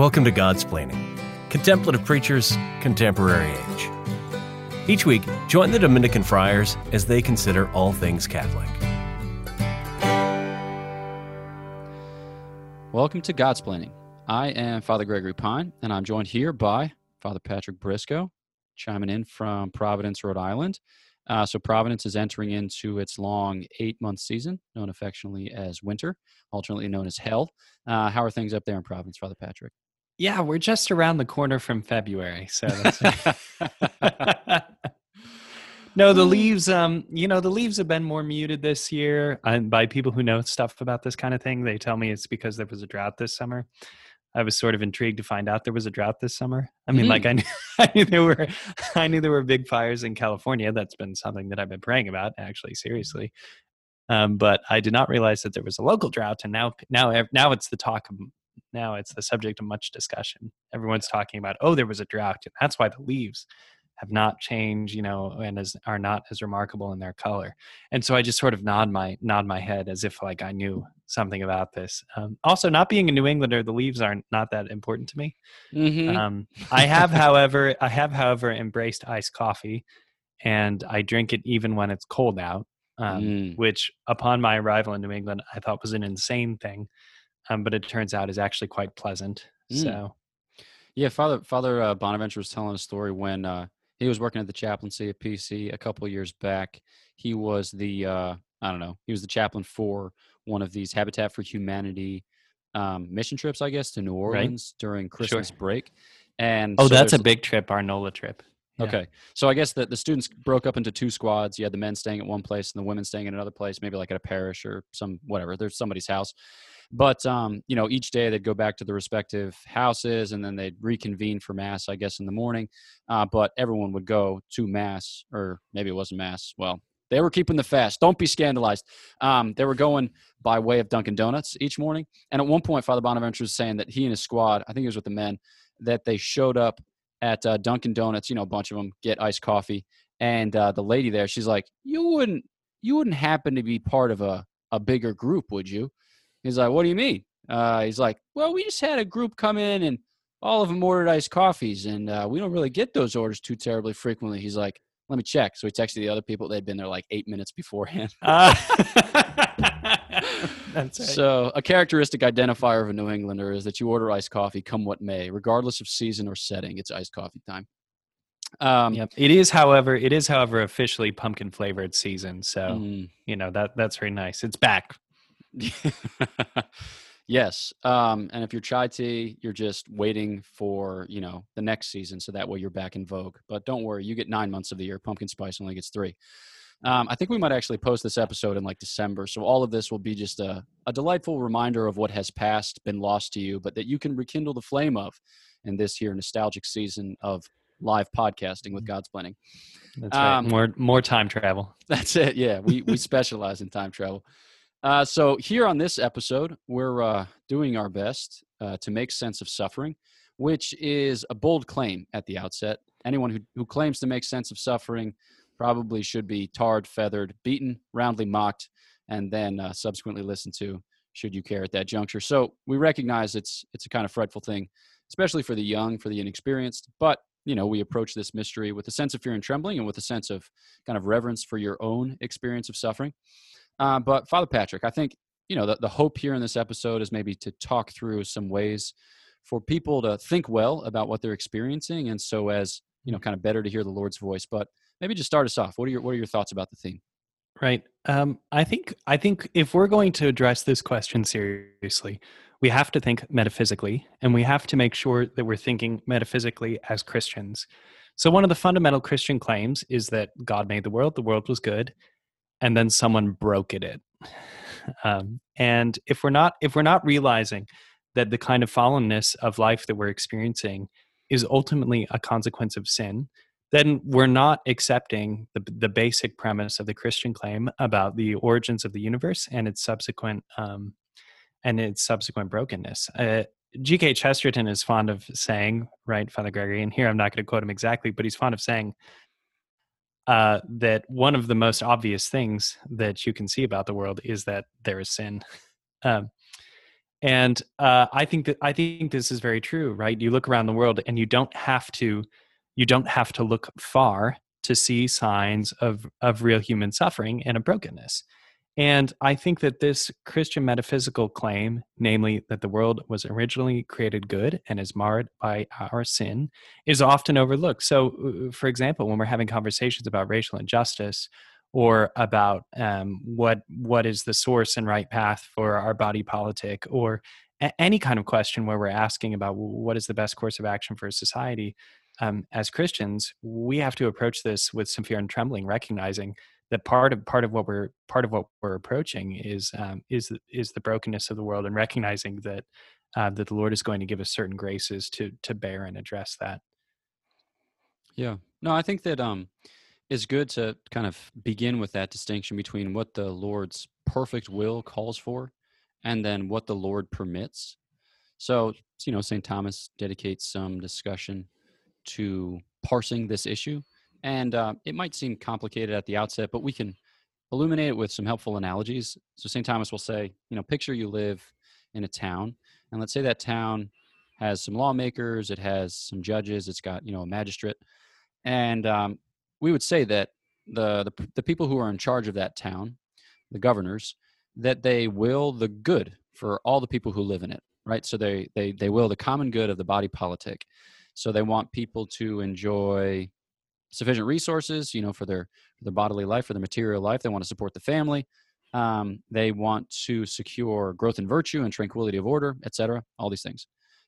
Welcome to Godsplaining, Contemplative Preachers, Contemporary Age. Each week, join the Dominican friars as they consider all things Catholic. Welcome to Godsplaining. I am Father Gregory Pine, and I'm joined here by Father Patrick Briscoe, chiming in from Providence, Rhode Island. Uh, so, Providence is entering into its long eight month season, known affectionately as winter, alternately known as hell. Uh, how are things up there in Providence, Father Patrick? Yeah, we're just around the corner from February, so no, the leaves. Um, you know, the leaves have been more muted this year. And by people who know stuff about this kind of thing, they tell me it's because there was a drought this summer. I was sort of intrigued to find out there was a drought this summer. I mean, mm-hmm. like I knew, I knew there were, I knew there were big fires in California. That's been something that I've been praying about, actually, seriously. Um, but I did not realize that there was a local drought, and now, now, now it's the talk of now it's the subject of much discussion. Everyone's talking about, oh, there was a drought, and that's why the leaves have not changed, you know, and as are not as remarkable in their color. And so I just sort of nod my nod my head as if like I knew something about this. Um, also, not being a New Englander, the leaves aren't not that important to me. Mm-hmm. Um, I have, however, I have, however, embraced iced coffee, and I drink it even when it's cold out. Um, mm. Which, upon my arrival in New England, I thought was an insane thing um, but it turns out is actually quite pleasant. Mm. So, yeah, Father Father uh, Bonaventure was telling a story when uh, he was working at the chaplaincy at PC a couple years back. He was the uh, I don't know, he was the chaplain for one of these Habitat for Humanity um, mission trips, I guess, to New Orleans right. during Christmas sure. break. And oh, so that's a big trip, our NOLA trip. Yeah. Okay. So I guess that the students broke up into two squads. You had the men staying at one place and the women staying in another place, maybe like at a parish or some whatever. There's somebody's house. But um, you know, each day they'd go back to the respective houses, and then they'd reconvene for mass, I guess, in the morning. Uh, but everyone would go to mass, or maybe it wasn't mass. Well, they were keeping the fast. Don't be scandalized. Um, they were going by way of Dunkin' Donuts each morning. And at one point, Father Bonaventure was saying that he and his squad, I think he was with the men, that they showed up at uh, Dunkin' Donuts. You know, a bunch of them get iced coffee, and uh, the lady there, she's like, "You wouldn't, you wouldn't happen to be part of a a bigger group, would you?" He's like, what do you mean? Uh, he's like, well, we just had a group come in and all of them ordered iced coffees, and uh, we don't really get those orders too terribly frequently. He's like, let me check. So he texted the other people. They'd been there like eight minutes beforehand. Uh, right. So a characteristic identifier of a New Englander is that you order iced coffee, come what may, regardless of season or setting. It's iced coffee time. Um, yep. It is, however, it is, however, officially pumpkin flavored season. So mm. you know that that's very nice. It's back. yes. Um, and if you're chai tea, you're just waiting for, you know, the next season. So that way you're back in vogue. But don't worry, you get nine months of the year. Pumpkin spice only gets three. Um, I think we might actually post this episode in like December. So all of this will be just a, a delightful reminder of what has passed, been lost to you, but that you can rekindle the flame of in this here nostalgic season of live podcasting with mm-hmm. Godsplaining. That's right. Um, more more time travel. That's it. Yeah, we we specialize in time travel. Uh, so, here on this episode, we're uh, doing our best uh, to make sense of suffering, which is a bold claim at the outset. Anyone who, who claims to make sense of suffering probably should be tarred, feathered, beaten, roundly mocked, and then uh, subsequently listened to, should you care at that juncture. So, we recognize it's, it's a kind of fretful thing, especially for the young, for the inexperienced, but you know, we approach this mystery with a sense of fear and trembling and with a sense of kind of reverence for your own experience of suffering. Uh, but Father Patrick, I think you know the, the hope here in this episode is maybe to talk through some ways for people to think well about what they're experiencing, and so as you know, kind of better to hear the Lord's voice. But maybe just start us off. What are your What are your thoughts about the theme? Right. Um, I think I think if we're going to address this question seriously, we have to think metaphysically, and we have to make sure that we're thinking metaphysically as Christians. So, one of the fundamental Christian claims is that God made the world, the world was good, and then someone broke it. Um, and if we're not if we're not realizing that the kind of fallenness of life that we're experiencing is ultimately a consequence of sin, then we're not accepting the, the basic premise of the Christian claim about the origins of the universe and its subsequent um, and its subsequent brokenness. Uh, G.K. Chesterton is fond of saying, right, Father Gregory, and here I'm not going to quote him exactly, but he's fond of saying uh, that one of the most obvious things that you can see about the world is that there is sin. Um, and uh, I think that I think this is very true, right? You look around the world, and you don't have to you don't have to look far to see signs of of real human suffering and a brokenness. And I think that this Christian metaphysical claim, namely that the world was originally created good and is marred by our sin, is often overlooked. So, uh, for example, when we're having conversations about racial injustice or about um, what what is the source and right path for our body politic, or a- any kind of question where we're asking about what is the best course of action for a society, um, as Christians, we have to approach this with some fear and trembling, recognizing that part of part of what we're part of what we're approaching is um, is is the brokenness of the world and recognizing that uh, that the Lord is going to give us certain graces to to bear and address that. Yeah, no, I think that um, it's good to kind of begin with that distinction between what the Lord's perfect will calls for, and then what the Lord permits. So you know, Saint Thomas dedicates some discussion to parsing this issue and uh, it might seem complicated at the outset, but we can illuminate it with some helpful analogies. So St. Thomas will say, you know, picture you live in a town, and let's say that town has some lawmakers, it has some judges, it's got you know a magistrate, and um, we would say that the, the the people who are in charge of that town, the governors, that they will the good for all the people who live in it, right? So they they they will the common good of the body politic. So they want people to enjoy sufficient resources, you know, for their for their bodily life, for their material life. They want to support the family. Um, they want to secure growth and virtue and tranquility of order, etc. All these things.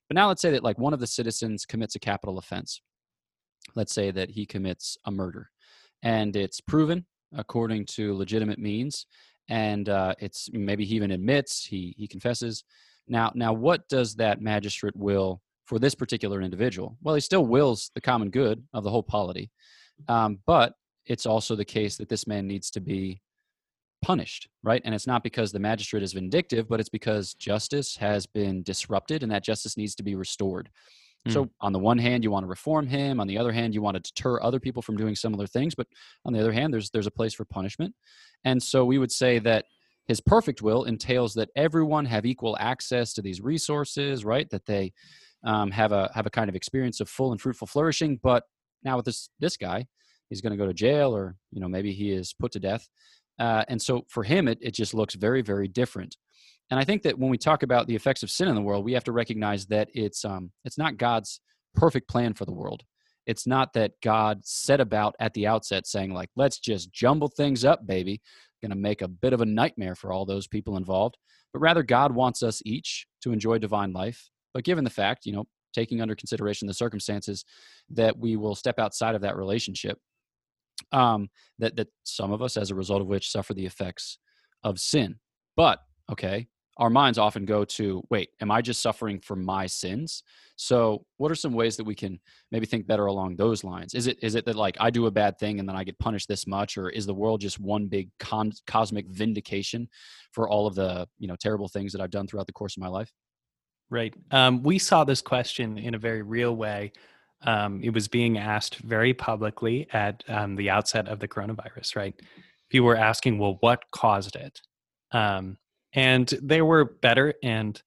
But now let's say that like one of the citizens commits a capital offense. Let's say that he commits a murder, and it's proven according to legitimate means, and uh, it's maybe he even admits he he confesses. Now, now, what does that magistrate will for this particular individual? Well, he still wills the common good of the whole polity, um, but it's also the case that this man needs to be punished, right? And it's not because the magistrate is vindictive, but it's because justice has been disrupted and that justice needs to be restored. Mm. So, on the one hand, you want to reform him. On the other hand, you want to deter other people from doing similar things. But on the other hand, there's there's a place for punishment. And so, we would say that his perfect will entails that everyone have equal access to these resources, right? That they um, have a have a kind of experience of full and fruitful flourishing. But now with this this guy, he's going to go to jail, or you know maybe he is put to death. Uh, and so for him, it it just looks very very different. And I think that when we talk about the effects of sin in the world, we have to recognize that it's um, it's not God's perfect plan for the world. It's not that God set about at the outset saying like, let's just jumble things up, baby. Going to make a bit of a nightmare for all those people involved. But rather, God wants us each to enjoy divine life but given the fact, you know, taking under consideration the circumstances that we will step outside of that relationship, um, that that some of us, as a result of which, suffer the effects of sin. But okay, our minds often go to, wait, am I just suffering for my sins? So, what are some ways that we can maybe think better along those lines? Is it is it that like I do a bad thing and then I get punished this much, or is the world just one big con- cosmic vindication for all of the you know terrible things that I've done throughout the course of my life? Right. Um, we saw this question in a very real way. Um, it was being asked very publicly at um, the outset of the coronavirus, right? People were asking, well, what caused it? Um, and there were better and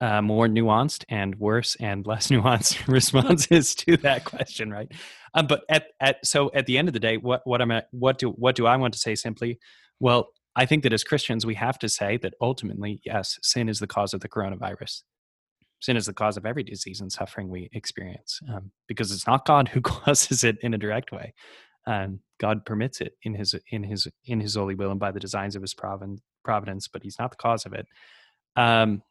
uh, more nuanced and worse and less nuanced responses to that question, right? Um, but at, at so at the end of the day, what what am I, what do what do I want to say simply? Well, I think that as Christians, we have to say that ultimately, yes, sin is the cause of the coronavirus sin is the cause of every disease and suffering we experience um, because it's not god who causes it in a direct way um, god permits it in his in his in his holy will and by the designs of his providence but he's not the cause of it. Um,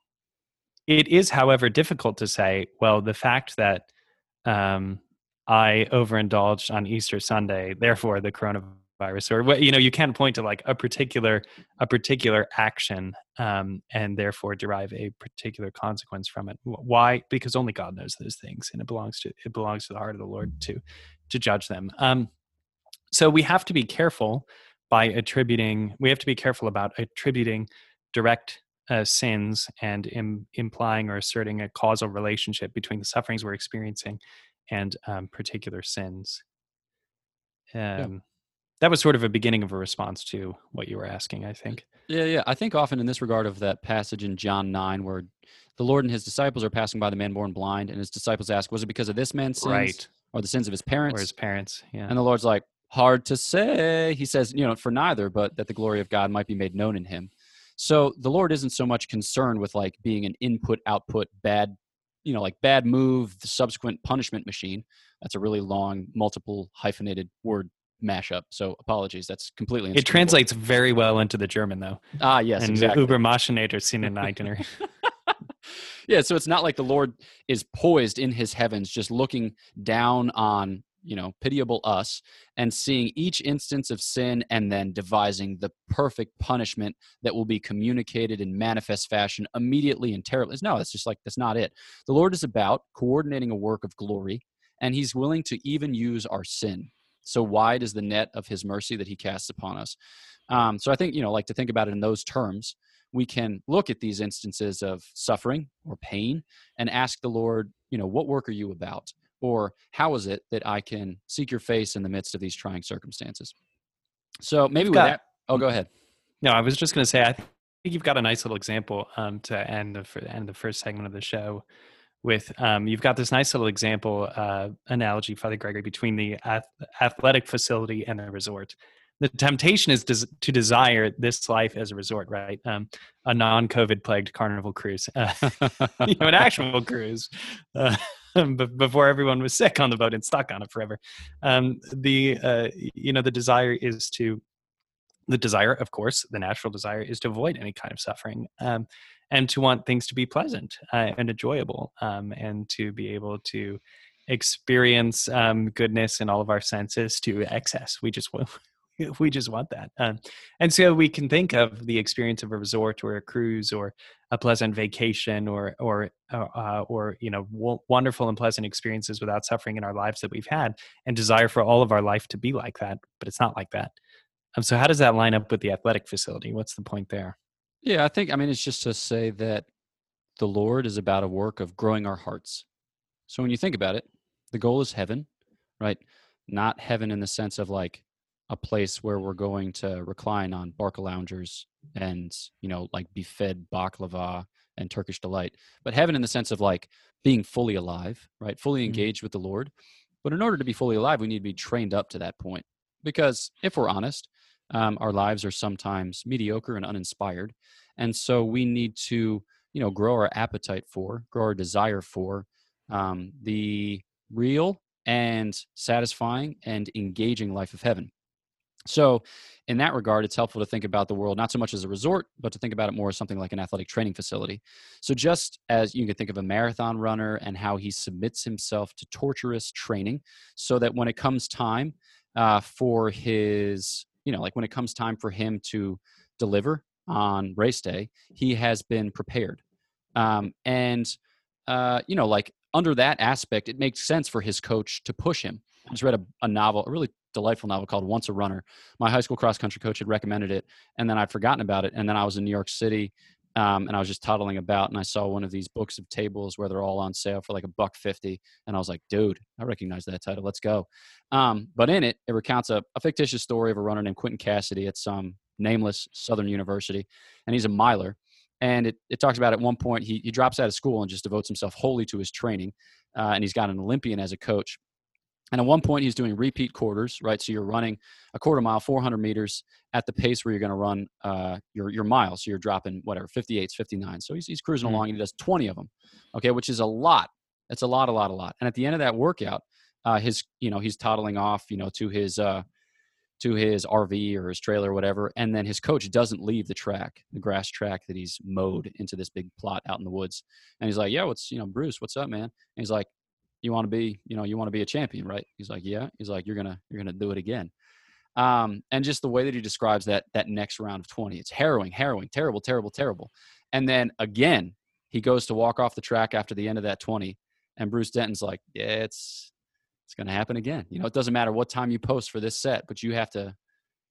it is however difficult to say well the fact that um, i overindulged on easter sunday therefore the coronavirus virus or what you know you can't point to like a particular a particular action um, and therefore derive a particular consequence from it. Why? Because only god knows those things and it belongs to it belongs to the heart of the lord to to judge them. Um, so we have to be careful by attributing we have to be careful about attributing direct uh, sins and Im- implying or asserting a causal relationship between the sufferings we're experiencing and um, particular sins. Um, yeah that was sort of a beginning of a response to what you were asking, I think. Yeah, yeah. I think often in this regard of that passage in John 9 where the Lord and his disciples are passing by the man born blind, and his disciples ask, Was it because of this man's sins Right. or the sins of his parents? Or his parents. Yeah. And the Lord's like, Hard to say. He says, you know, for neither, but that the glory of God might be made known in him. So the Lord isn't so much concerned with like being an input output bad, you know, like bad move, the subsequent punishment machine. That's a really long, multiple hyphenated word mashup. So apologies. That's completely it translates very well into the German though. Ah, yes, and exactly. Uber Maschinator Sinnen Eigner. yeah, so it's not like the Lord is poised in his heavens, just looking down on, you know, pitiable us and seeing each instance of sin and then devising the perfect punishment that will be communicated in manifest fashion immediately and terribly. No, that's just like, that's not it. The Lord is about coordinating a work of glory, and he's willing to even use our sin. So wide is the net of his mercy that he casts upon us. Um, so I think, you know, like to think about it in those terms we can look at these instances of suffering or pain and ask the Lord, you know, what work are you about? Or how is it that I can seek your face in the midst of these trying circumstances? So maybe You've with got- that, oh, go ahead. No, I was just going to say, I think you've got a nice little example um, to end the, end the first segment of the show with. Um, you've got this nice little example uh, analogy, Father Gregory, between the ath- athletic facility and the resort. The temptation is des- to desire this life as a resort, right? Um, a non-COVID plagued carnival cruise, uh, you know, an actual cruise, uh, before everyone was sick on the boat and stuck on it forever. Um, the uh, you know the desire is to the desire, of course, the natural desire is to avoid any kind of suffering um, and to want things to be pleasant uh, and enjoyable um, and to be able to experience um, goodness in all of our senses to excess. We just want. We just want that, um, and so we can think of the experience of a resort or a cruise or a pleasant vacation or or uh, or you know w- wonderful and pleasant experiences without suffering in our lives that we've had, and desire for all of our life to be like that. But it's not like that. Um, so how does that line up with the athletic facility? What's the point there? Yeah, I think, I mean, it's just to say that the Lord is about a work of growing our hearts. So when you think about it, the goal is heaven, right? Not heaven in the sense of like a place where we're going to recline on Barcaloungers and, you know, like be fed baklava and Turkish delight, but heaven in the sense of like being fully alive, right? Fully Mhm. engaged with the Lord. But in order to be fully alive, we need to be trained up to that point. Because if we're honest, um, our lives are sometimes mediocre and uninspired. And so we need to you know grow our appetite for grow our desire for um, the real and satisfying and engaging life of heaven. So in that regard it's helpful to think about the world not so much as a resort but to think about it more as something like an athletic training facility. So just as you can think of a marathon runner and how he submits himself to torturous training so that when it comes time uh, for his you know like when it comes time for him to deliver on race day he has been prepared. Um, and uh, you know like under that aspect it makes sense for his coach to push him. I just read a, a novel a really delightful novel called once a runner. My high school cross country coach had recommended it and then i'd forgotten about it and then i was in new york city um, and i was just toddling about and i saw one of these books of tables where they're all on sale for like a buck 50 and i was like dude i recognize that title. Let's go. Um, but in it it recounts a, a fictitious story of a runner named quentin cassidy at some nameless southern university and he's a miler and it, it talks about at one point he, he drops out of school and just devotes himself wholly to his training uh, and he's got an olympian as a coach and at one point he's doing repeat quarters right so you're running a quarter mile 400 meters at the pace where you're going to run uh, your, your mile so you're dropping whatever 58s 59 so he's, he's cruising Mhm. along and he does 20 of them okay which is a lot it's a lot a lot a lot and at the end of that workout uh, his you know he's toddling off you know to his uh, to his RV or his trailer or whatever. And then his coach doesn't leave the track, the grass track that he's mowed into this big plot out in the woods. And he's like, Yeah, what's, you know, Bruce, what's up, man? And he's like, You want to be, you know, you want to be a champion, right? He's like, Yeah. He's like, You're to, you're to do it again. Um, and just the way that he describes that, that next round of 20, it's harrowing, harrowing, terrible, terrible, terrible. And then again, he goes to walk off the track after the end of that 20. And Bruce Denton's like, Yeah, it's, it's to happen again. You know, it doesn't matter what time you post for this set, but you have to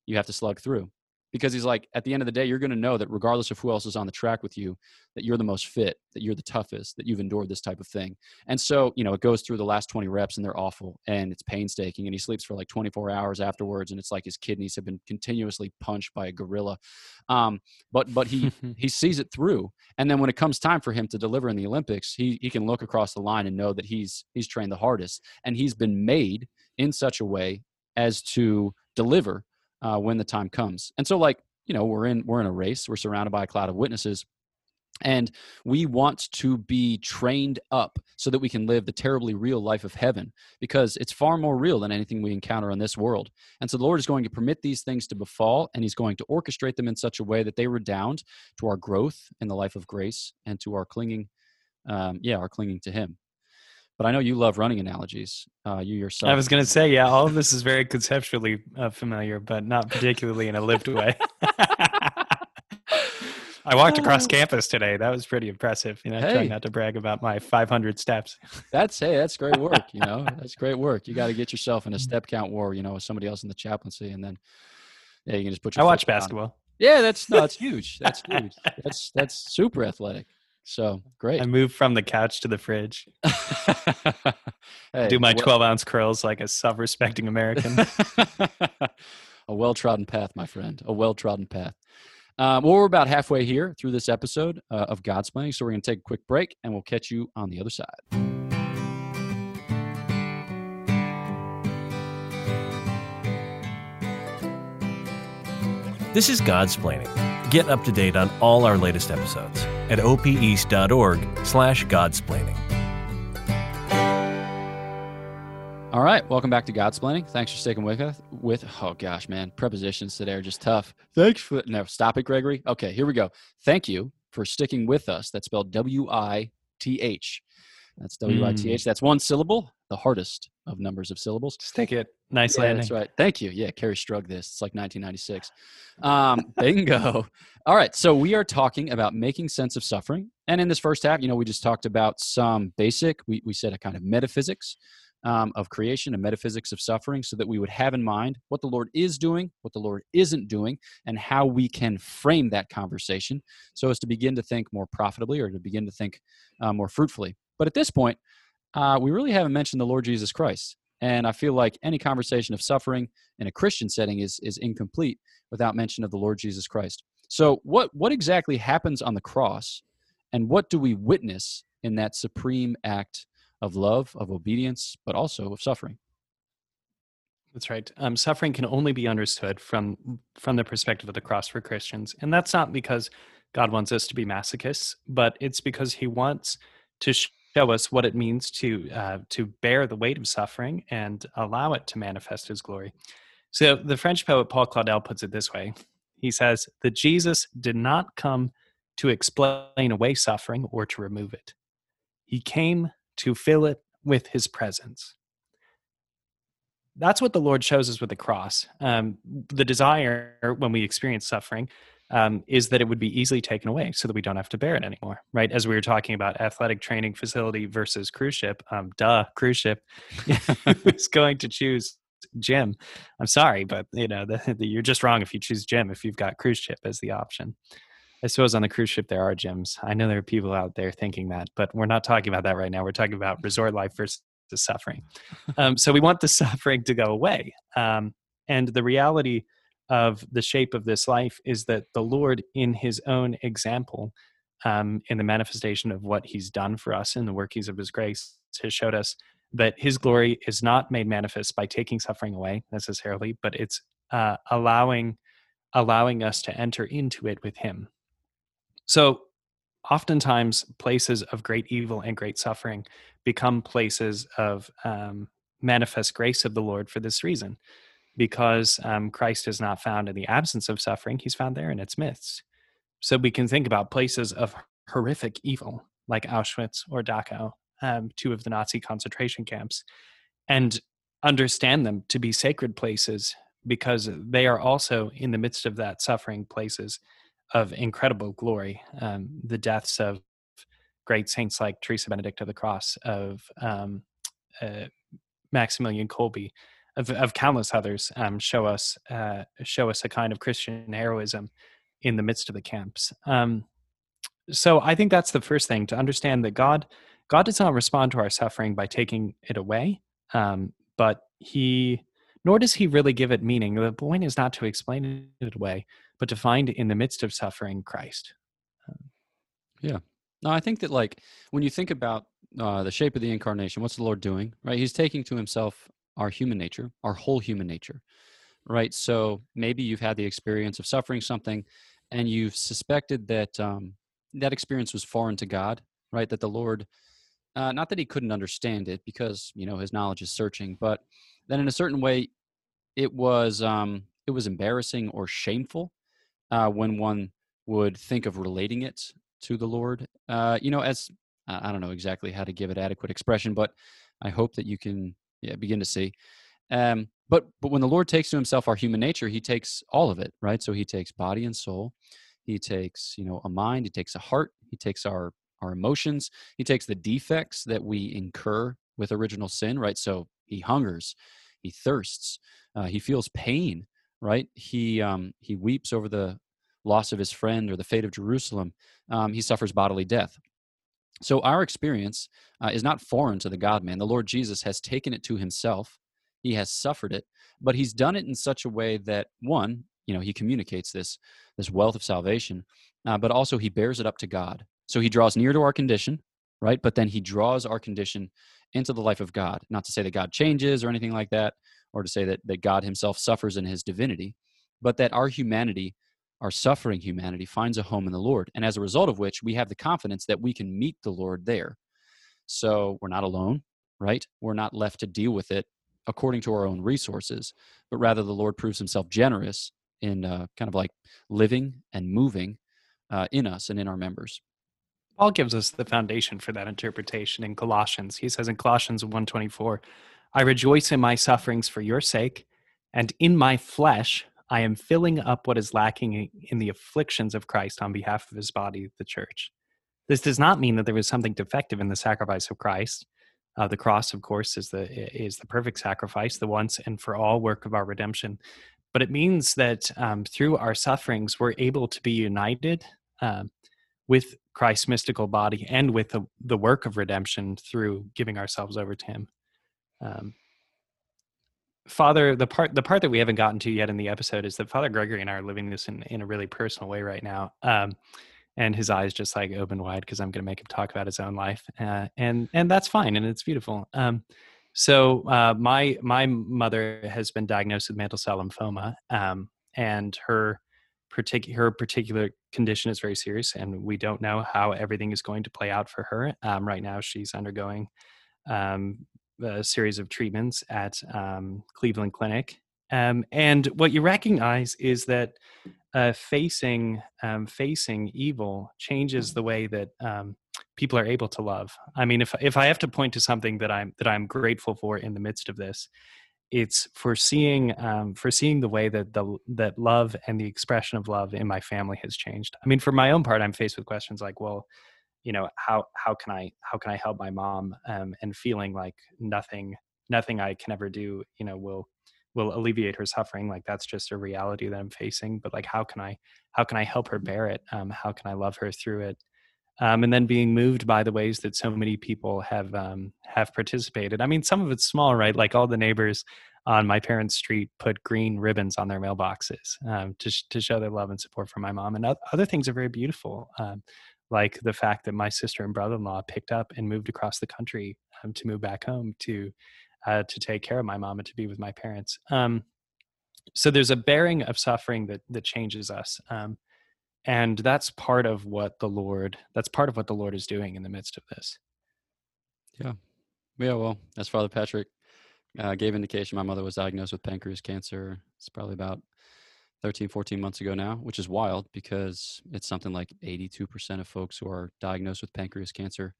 you have to slug through. Because he's like, at the end of the day, you're going to know that regardless of who else is on the track with you, that you're the most fit, that you're the toughest, that you've endured this type of thing. And so, you know, it goes through the last 20 reps and they're awful and it's painstaking. And he sleeps for like 24 hours afterwards. And it's like his kidneys have been continuously punched by a gorilla. Um, but, but he, he sees it through. And then when it comes time for him to deliver in the Olympics, he, he can look across the line and know that he's, he's trained the hardest and he's been made in such a way as to deliver uh, when the time comes. And so, like you know, we're in we're in a race. We're surrounded by a cloud of witnesses. And we want to be trained up so that we can live the terribly real life of heaven because it's far more real than anything we encounter in this world. And so the Lord is going to permit these things to befall and He's going to orchestrate them in such a way that they redound to our growth in the life of grace and to our clinging, um, yeah, our clinging to Him but I know you love running analogies. Uh, you yourself. I was going to say, yeah, all of this is very conceptually uh, familiar, but not particularly in a lived way. I walked across campus today. That was pretty impressive. You know, hey. trying not to brag about my 500 steps. That's hey, that's great work. You know, that's great work. You got to get yourself in a step count war. You know, with somebody else in the chaplaincy, and then yeah, you can just put. Your I watch basketball. Yeah, that's no, that's huge. That's huge. That's that's super athletic. So great. I moved from the couch to the fridge. hey, Do my 12 ounce curls like a self respecting American. a well trodden path, my friend. A well trodden path. Um, well, we're about halfway here through this episode uh, of Godsplaining. So we're going to take a quick break and we'll catch you on the other side. This is Godsplaining Get up to date on all our latest episodes at opeast.org slash godsplaining. All right, welcome back to Godsplaining. Thanks for sticking with us. With oh gosh, man, prepositions today are just tough. Thanks for no, stop it, Gregory. Okay, here we go. Thank you for sticking with us. That's spelled W I T H. That's W I T H. Mm. That's one syllable, the hardest of numbers of syllables. Just take it. Nice yeah, landing. That's right. Thank you. Yeah, Kerri Strug this. It's like 1996. Um, bingo. All right. So we are talking about making sense of suffering. And in this first half, you know, we just talked about some basic, we, we said a kind of metaphysics um, of creation, a metaphysics of suffering, so that we would have in mind what the Lord is doing, what the Lord isn't doing, and how we can frame that conversation so as to begin to think more profitably or to begin to think uh, more fruitfully. But at this point, uh, we really haven't mentioned the Lord Jesus Christ. And I feel like any conversation of suffering in a Christian setting is, is incomplete without mention of the Lord Jesus Christ. So, what, what exactly happens on the cross, and what do we witness in that supreme act of love, of obedience, but also of suffering? That's right. Um, suffering can only be understood from from the perspective of the cross for Christians, and that's not because God wants us to be masochists, but it's because He wants to show us what it means to uh, to bear the weight of suffering and allow it to manifest his glory. So the French poet Paul Claudel puts it this way. He says that Jesus did not come to explain away suffering or to remove it. He came to fill it with his presence. That's what the Lord shows us with the cross. Um, the desire when we experience suffering um, is that it would be easily taken away so that we don't have to bear it anymore, right? As we were talking about athletic training facility versus cruise ship, um, duh, cruise ship is going to choose gym. I'm sorry, but you know, the, the, you're just wrong if you choose gym if you've got cruise ship as the option. I suppose on the cruise ship there are gyms. I know there are people out there thinking that, but we're not talking about that right now. We're talking about resort life versus suffering. Um, so we want the suffering to go away. Um, and the reality of the shape of this life is that the Lord, in his own example, um, in the manifestation of what he's done for us in the workings of his grace, has showed us that his glory is not made manifest by taking suffering away necessarily, but it's uh, allowing allowing us to enter into it with him. So oftentimes places of great evil and great suffering become places of um, manifest grace of the Lord for this reason because um, Christ is not found in the absence of suffering, he's found there in its midst. So we can think about places of horrific evil like Auschwitz or Dachau, um, two of the Nazi concentration camps, and understand them to be sacred places because they are also in the midst of that suffering places of incredible glory. Um, the deaths of great saints like Teresa Benedicta of the Cross, of um, uh, Maximilian Kolbe, of, of countless others um, show us uh, show us a kind of Christian heroism in the midst of the camps. Um, so I think that's the first thing to understand that God God does not respond to our suffering by taking it away, um, but He nor does He really give it meaning. The point is not to explain it away, but to find in the midst of suffering Christ. yeah. No, I think that like when you think about uh, the shape of the incarnation, what's the Lord doing? Right, He's taking to Himself our human nature, our whole human nature. Right. So maybe you've had the experience of suffering something, and you've suspected that um, that experience was foreign to God. Right. That the Lord, uh, not that He couldn't understand it, because you know His knowledge is searching, but then in a certain way, it was um, it was embarrassing or shameful uh, when one would think of relating it to the Lord. Uh, you know, as I don't know exactly how to give it adequate expression, but I hope that you can yeah, begin to see. Um, but but when the Lord takes to Himself our human nature, He takes all of it, right? So He takes body and soul. He takes you know a mind. He takes a heart. He takes our our emotions. He takes the defects that we incur with original sin, right? So He hungers, He thirsts, uh, He feels pain, right? He um, He weeps over the loss of his friend or the fate of Jerusalem. Um, he suffers bodily death. So our experience uh, is not foreign to the God man. The Lord Jesus has taken it to himself. He has suffered it, but he's done it in such a way that one, you know, he communicates this this wealth of salvation, uh, but also he bears it up to God. So he draws near to our condition, right? But then he draws our condition into the life of God. Not to say that God changes or anything like that, or to say that that God himself suffers in his divinity, but that our humanity our suffering humanity finds a home in the Lord. And as a result of which, we have the confidence that we can meet the Lord there. So we're not alone, right? We're not left to deal with it according to our own resources, but rather the Lord proves himself generous in uh, kind of like living and moving uh, in us and in our members. Paul gives us the foundation for that interpretation in Colossians. He says in Colossians 1:24, "I rejoice in my sufferings for your sake, and in my flesh I am filling up what is lacking in the afflictions of Christ on behalf of his body, the church. This does not mean that there was something defective in the sacrifice of Christ. Uh, the cross, of course, is the is the perfect sacrifice, the once and for all work of our redemption. But it means that um, through our sufferings, we're able to be united um, with Christ's mystical body and with the, the work of redemption through giving ourselves over to Him. Um, Father, the part the part that we haven't gotten to yet in the episode is that Father Gregory and I are living this in, in a really personal way right now. Um, and his eyes just like open wide because I'm going to make him talk about his own life, uh, and and that's fine and it's beautiful. Um, so uh, my my mother has been diagnosed with mantle cell lymphoma, um, and her particular her particular condition is very serious, and we don't know how everything is going to play out for her. Um, right now, she's undergoing um, a series of treatments at um, Cleveland Clinic. Um, and what you recognize is that uh, facing um, facing evil changes the way that um, people are able to love. I mean, if if I have to point to something that I'm that I'm grateful for in the midst of this, it's for seeing um, for seeing the way that the that love and the expression of love in my family has changed. I mean, for my own part, I'm faced with questions like, well, you know how how can i how can i help my mom um, and feeling like nothing nothing i can ever do you know will will alleviate her suffering like that's just a reality that i'm facing but like how can i how can i help her bear it? Um, how can i love her through it? Um, and then being moved by the ways that so many people have um, have participated. I mean some of it's small right? Like all the neighbors on my parents street put green ribbons on their mailboxes um, to, sh- to show their love and support for my mom and other things are very beautiful. Um, like the fact that my sister and brother-in-law picked up and moved across the country um, to move back home to uh, to take care of my mom and to be with my parents. Um, so there's a bearing of suffering that that changes us, um, and that's part of what the Lord that's part of what the Lord is doing in the midst of this. Yeah, yeah. Well, as Father Patrick uh, gave indication, my mother was diagnosed with pancreas cancer. It's probably about 13, 14 months ago now, which is wild because it's something like 82% of folks who are diagnosed with pancreas cancer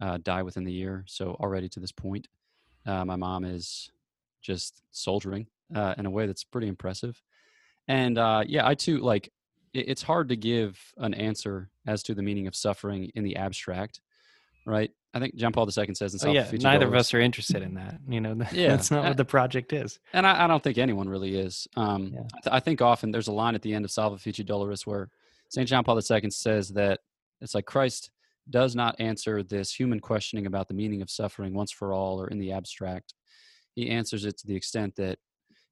uh, die within the year. So already to this point, uh, my mom is just soldiering uh, in a way that's pretty impressive. And uh, yeah, I too, like, it, it's hard to give an answer as to the meaning of suffering in the abstract. right? I think John Paul II says in Oh, yeah, neither of us are interested in that. You know, Yeah, that's not what the project is. and I, I don't think anyone really is. Um, Yeah. I, th- I think often there's a line at the end of Salvifici Doloris where St. John Paul II says that it's like Christ does not answer this human questioning about the meaning of suffering once for all or in the abstract. He answers it to the extent that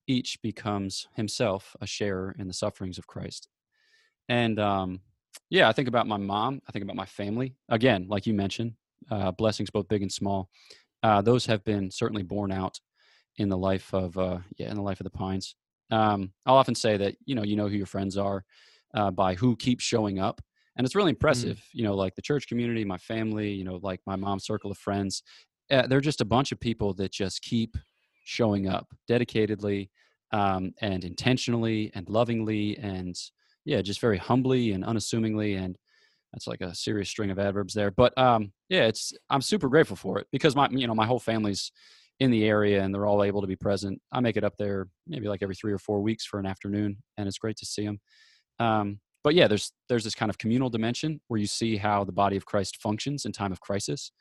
each becomes himself a sharer in the sufferings of Christ. And um, yeah, I think about my mom. I think about my family. Again, like you mentioned, uh, blessings both big and small. Uh, those have been certainly borne out in the life of uh, yeah in the life of the Pines. Um, I'll often say that you know you know who your friends are uh, by who keeps showing up, and it's really impressive. You know, like the church community, my family, you know, like my mom's circle of friends. Uh, they're just a bunch of people that just keep showing up dedicatedly um, and intentionally and lovingly and yeah, just very humbly and unassumingly and that's like a serious string of adverbs there. But um, yeah, it's I'm super grateful for it because my you know my whole family's in the area and they're all able to be present. I make it up there maybe like every three or four weeks for an afternoon, and it's great to see them. Um, but yeah, there's there's this kind of communal dimension where you see how the body of Christ functions in time of crisis.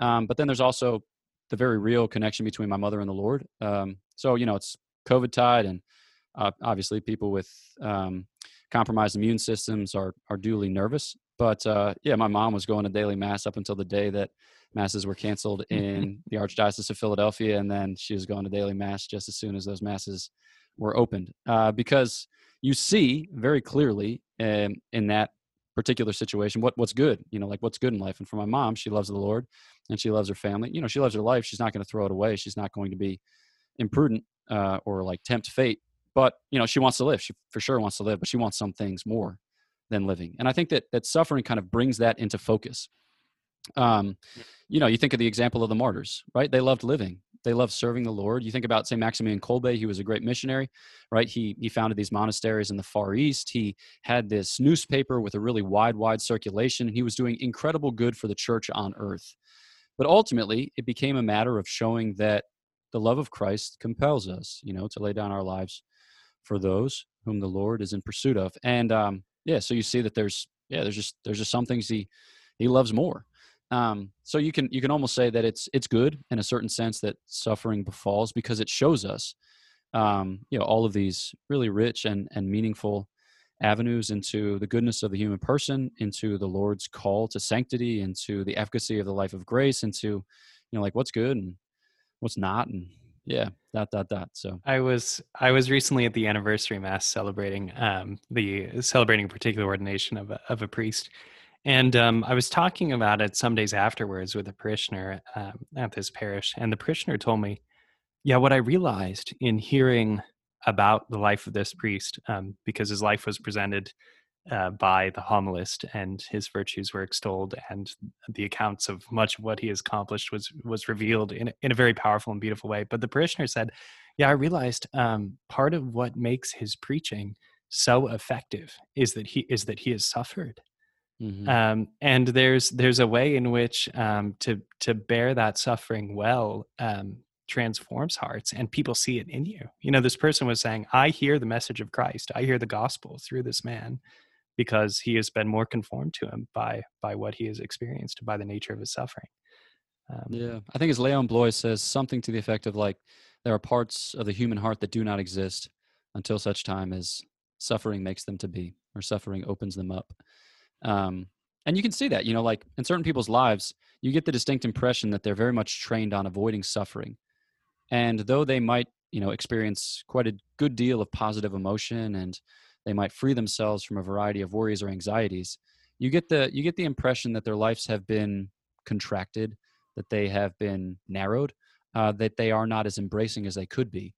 Um, but then there's also the very real connection between my mother and the Lord. Um, so you know, it's COVID tide, and uh, obviously people with um, compromised immune systems are are duly nervous. But uh, yeah, my mom was going to daily mass up until the day that masses were canceled in the Archdiocese of Philadelphia, and then she was going to daily mass just as soon as those masses were opened. Uh, because you see very clearly um, in that particular situation what what's good, you know, like what's good in life. And for my mom, she loves the Lord and she loves her family. You know, she loves her life. She's not going to throw it away. She's not going to be imprudent uh, or like tempt fate. But you know, she wants to live. She for sure wants to live, but she wants some things more than living. And I think that that suffering kind of brings that into focus. Um, you know, you think of the example of the martyrs, right? They loved living. They loved serving the Lord. You think about St. Maximilian Kolbe, he was a great missionary, right? He he founded these monasteries in the Far East. He had this newspaper with a really wide, wide circulation, and he was doing incredible good for the church on earth. But ultimately, it became a matter of showing that the love of Christ compels us, you know, to lay down our lives for those whom the Lord is in pursuit of. And um, yeah, so you see that there's yeah, there's just there's just some things he he loves more. Um, so you can you can almost say that it's it's good in a certain sense that suffering befalls because it shows us um, you know all of these really rich and and meaningful avenues into the goodness of the human person, into the Lord's call to sanctity, into the efficacy of the life of grace, into you know like what's good and what's not, and yeah, dot dot dot. So I was I was recently at the anniversary mass celebrating um, the celebrating a particular ordination of a, of a priest, and um, I was talking about it some days afterwards with a parishioner um, at this parish, and the parishioner told me, "Yeah, what I realized in hearing about the life of this priest, um, because his life was presented." Uh, by the homilist, and his virtues were extolled, and the accounts of much of what he has accomplished was was revealed in a- in a very powerful and beautiful way. But the parishioner said, "Yeah, I realized um, part of what makes his preaching so effective is that he is that he has suffered, mhm. um, and there's there's a way in which um, to to bear that suffering well." Um, transforms hearts and people see it in you you know this person was saying i hear the message of christ i hear the gospel through this man because he has been more conformed to him by by what he has experienced by the nature of his suffering um, Yeah, I think as Leon Bloy says something to the effect of like there are parts of the human heart that do not exist until such time as suffering makes them to be or suffering opens them up. Um, and you can see that, you know, like in certain people's lives, you get the distinct impression that they're very much trained on avoiding suffering. And though they might, you know, experience quite a good deal of positive emotion and they might free themselves from a variety of worries or anxieties, you get the you get the impression that their lives have been contracted that they have been narrowed, uh, that they are not as embracing as they could be.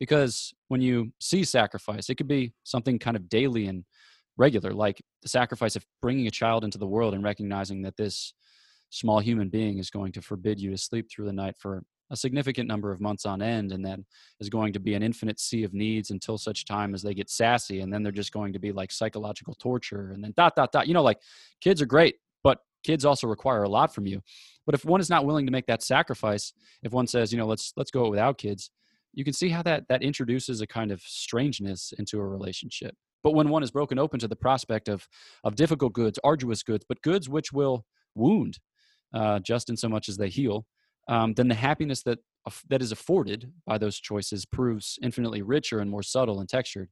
Because when you see sacrifice, it could be something kind of daily and regular, like the sacrifice of bringing a child into the world and recognizing that this small human being is going to forbid you to sleep through the night for a significant number of months on end and then is going to be an infinite sea of needs until such time as they get sassy and then they're just going to be like psychological torture and then dot dot dot. You know like kids are great but kids also require a lot from you. But if one is not willing to make that sacrifice if one says you know let's let's go without kids you can see how that that introduces a kind of strangeness into a relationship. But when one is broken open to the prospect of of difficult goods arduous goods but goods which will wound uh, just in so much as they heal, um, then the happiness that that is afforded by those choices proves infinitely richer and more subtle and textured.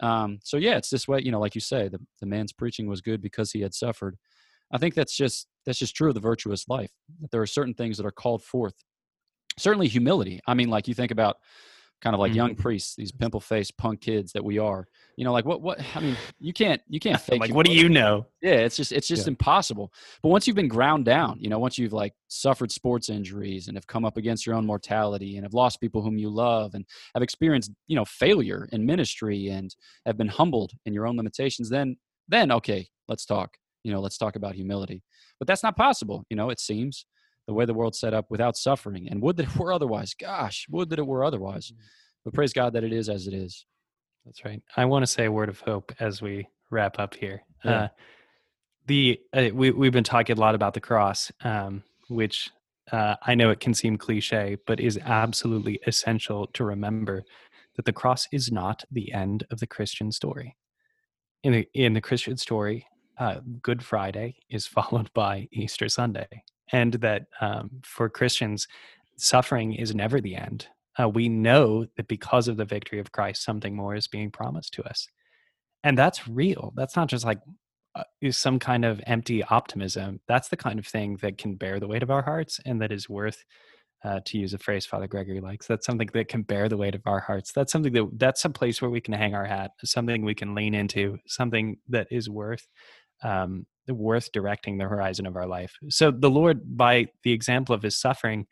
Um, so yeah, it's this way. You know, like you say, the the man's preaching was good because he had suffered. I think that's just that's just true of the virtuous life. That there are certain things that are called forth. Certainly, humility. I mean, like you think about kind of like mm-hmm. young priests, these pimple faced punk kids that we are. You know, like what what I mean, you can't you can't fake like what do you know? Yeah, it's just it's just yeah. impossible. But once you've been ground down, you know, once you've like suffered sports injuries and have come up against your own mortality and have lost people whom you love and have experienced, you know, failure in ministry and have been humbled in your own limitations, then then okay, let's talk. You know, let's talk about humility. But that's not possible, you know, it seems the way the world's set up without suffering. And would that it were otherwise. Gosh, would that it were otherwise. Mm. But praise God that it is as it is. That's right. I want to say a word of hope as we wrap up here. Yeah. Uh, the uh, we we've been talking a lot about the cross, um, which uh, I know it can seem cliche, but is absolutely essential to remember that the cross is not the end of the Christian story. In the in the Christian story, uh, Good Friday is followed by Easter Sunday, and that um, for Christians, suffering is never the end. Uh, we know that because of the victory of Christ, something more is being promised to us, and that's real. That's not just like uh, some kind of empty optimism. That's the kind of thing that can bear the weight of our hearts, and that is worth. Uh, to use a phrase Father Gregory likes, that's something that can bear the weight of our hearts. That's something that that's a place where we can hang our hat, something we can lean into, something that is worth um, worth directing the horizon of our life. So the Lord, by the example of his suffering,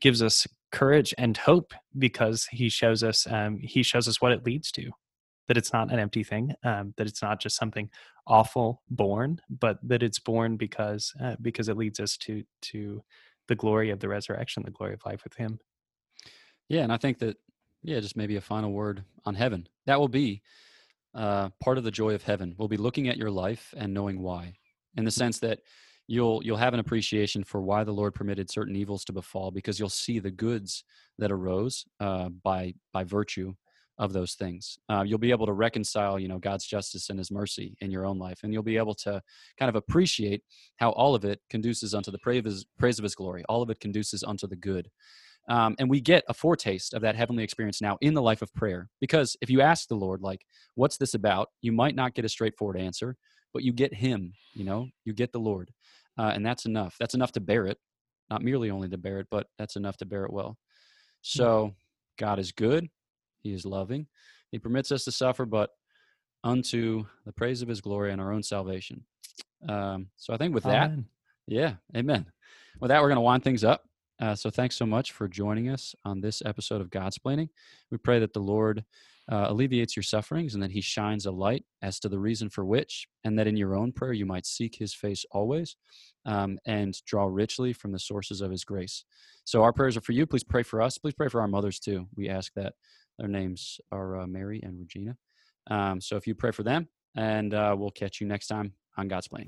gives us courage and hope because he shows us um, he shows us what it leads to that it's not an empty thing um, that it's not just something awful born but that it's born because uh, because it leads us to to the glory of the resurrection the glory of life with him. Yeah and i think that yeah just maybe a final word on heaven. That will be uh, part of the joy of heaven. Will be looking at your life and knowing why in the sense that you'll you'll have an appreciation for why the lord permitted certain evils to befall because you'll see the goods that arose uh, by by virtue of those things uh, you'll be able to reconcile you know god's justice and his mercy in your own life and you'll be able to kind of appreciate how all of it conduces unto the praise of his, praise of his glory all of it conduces unto the good um, and we get a foretaste of that heavenly experience now in the life of prayer. Because if you ask the Lord, like, what's this about? You might not get a straightforward answer, but you get Him, you know, you get the Lord. Uh, and that's enough. That's enough to bear it, not merely only to bear it, but that's enough to bear it well. Hmm. So God is good, He is loving. He permits us to suffer, but unto the praise of His glory and our own salvation. Um, so I think with that, amen. yeah, amen. With that, we're going to wind things up. Uh, so thanks so much for joining us on this episode of Godsplaining. We pray that the Lord uh, alleviates your sufferings and that He shines a light as to the reason for which, and that in your own prayer you might seek His face always um, and draw richly from the sources of His grace. So our prayers are for you. Please pray for us. Please pray for our mothers too. We ask that. Their names are uh, Mary and Regina. Um, so if you pray for them, and uh, we'll catch you next time on God's Plan.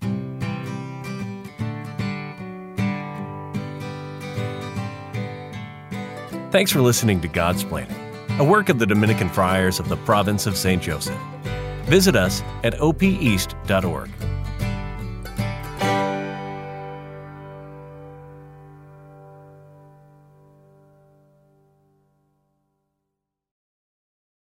Thanks for listening to Godsplaining, a work of the Dominican Friars of the Province of St. Joseph. Visit us at opeast.org.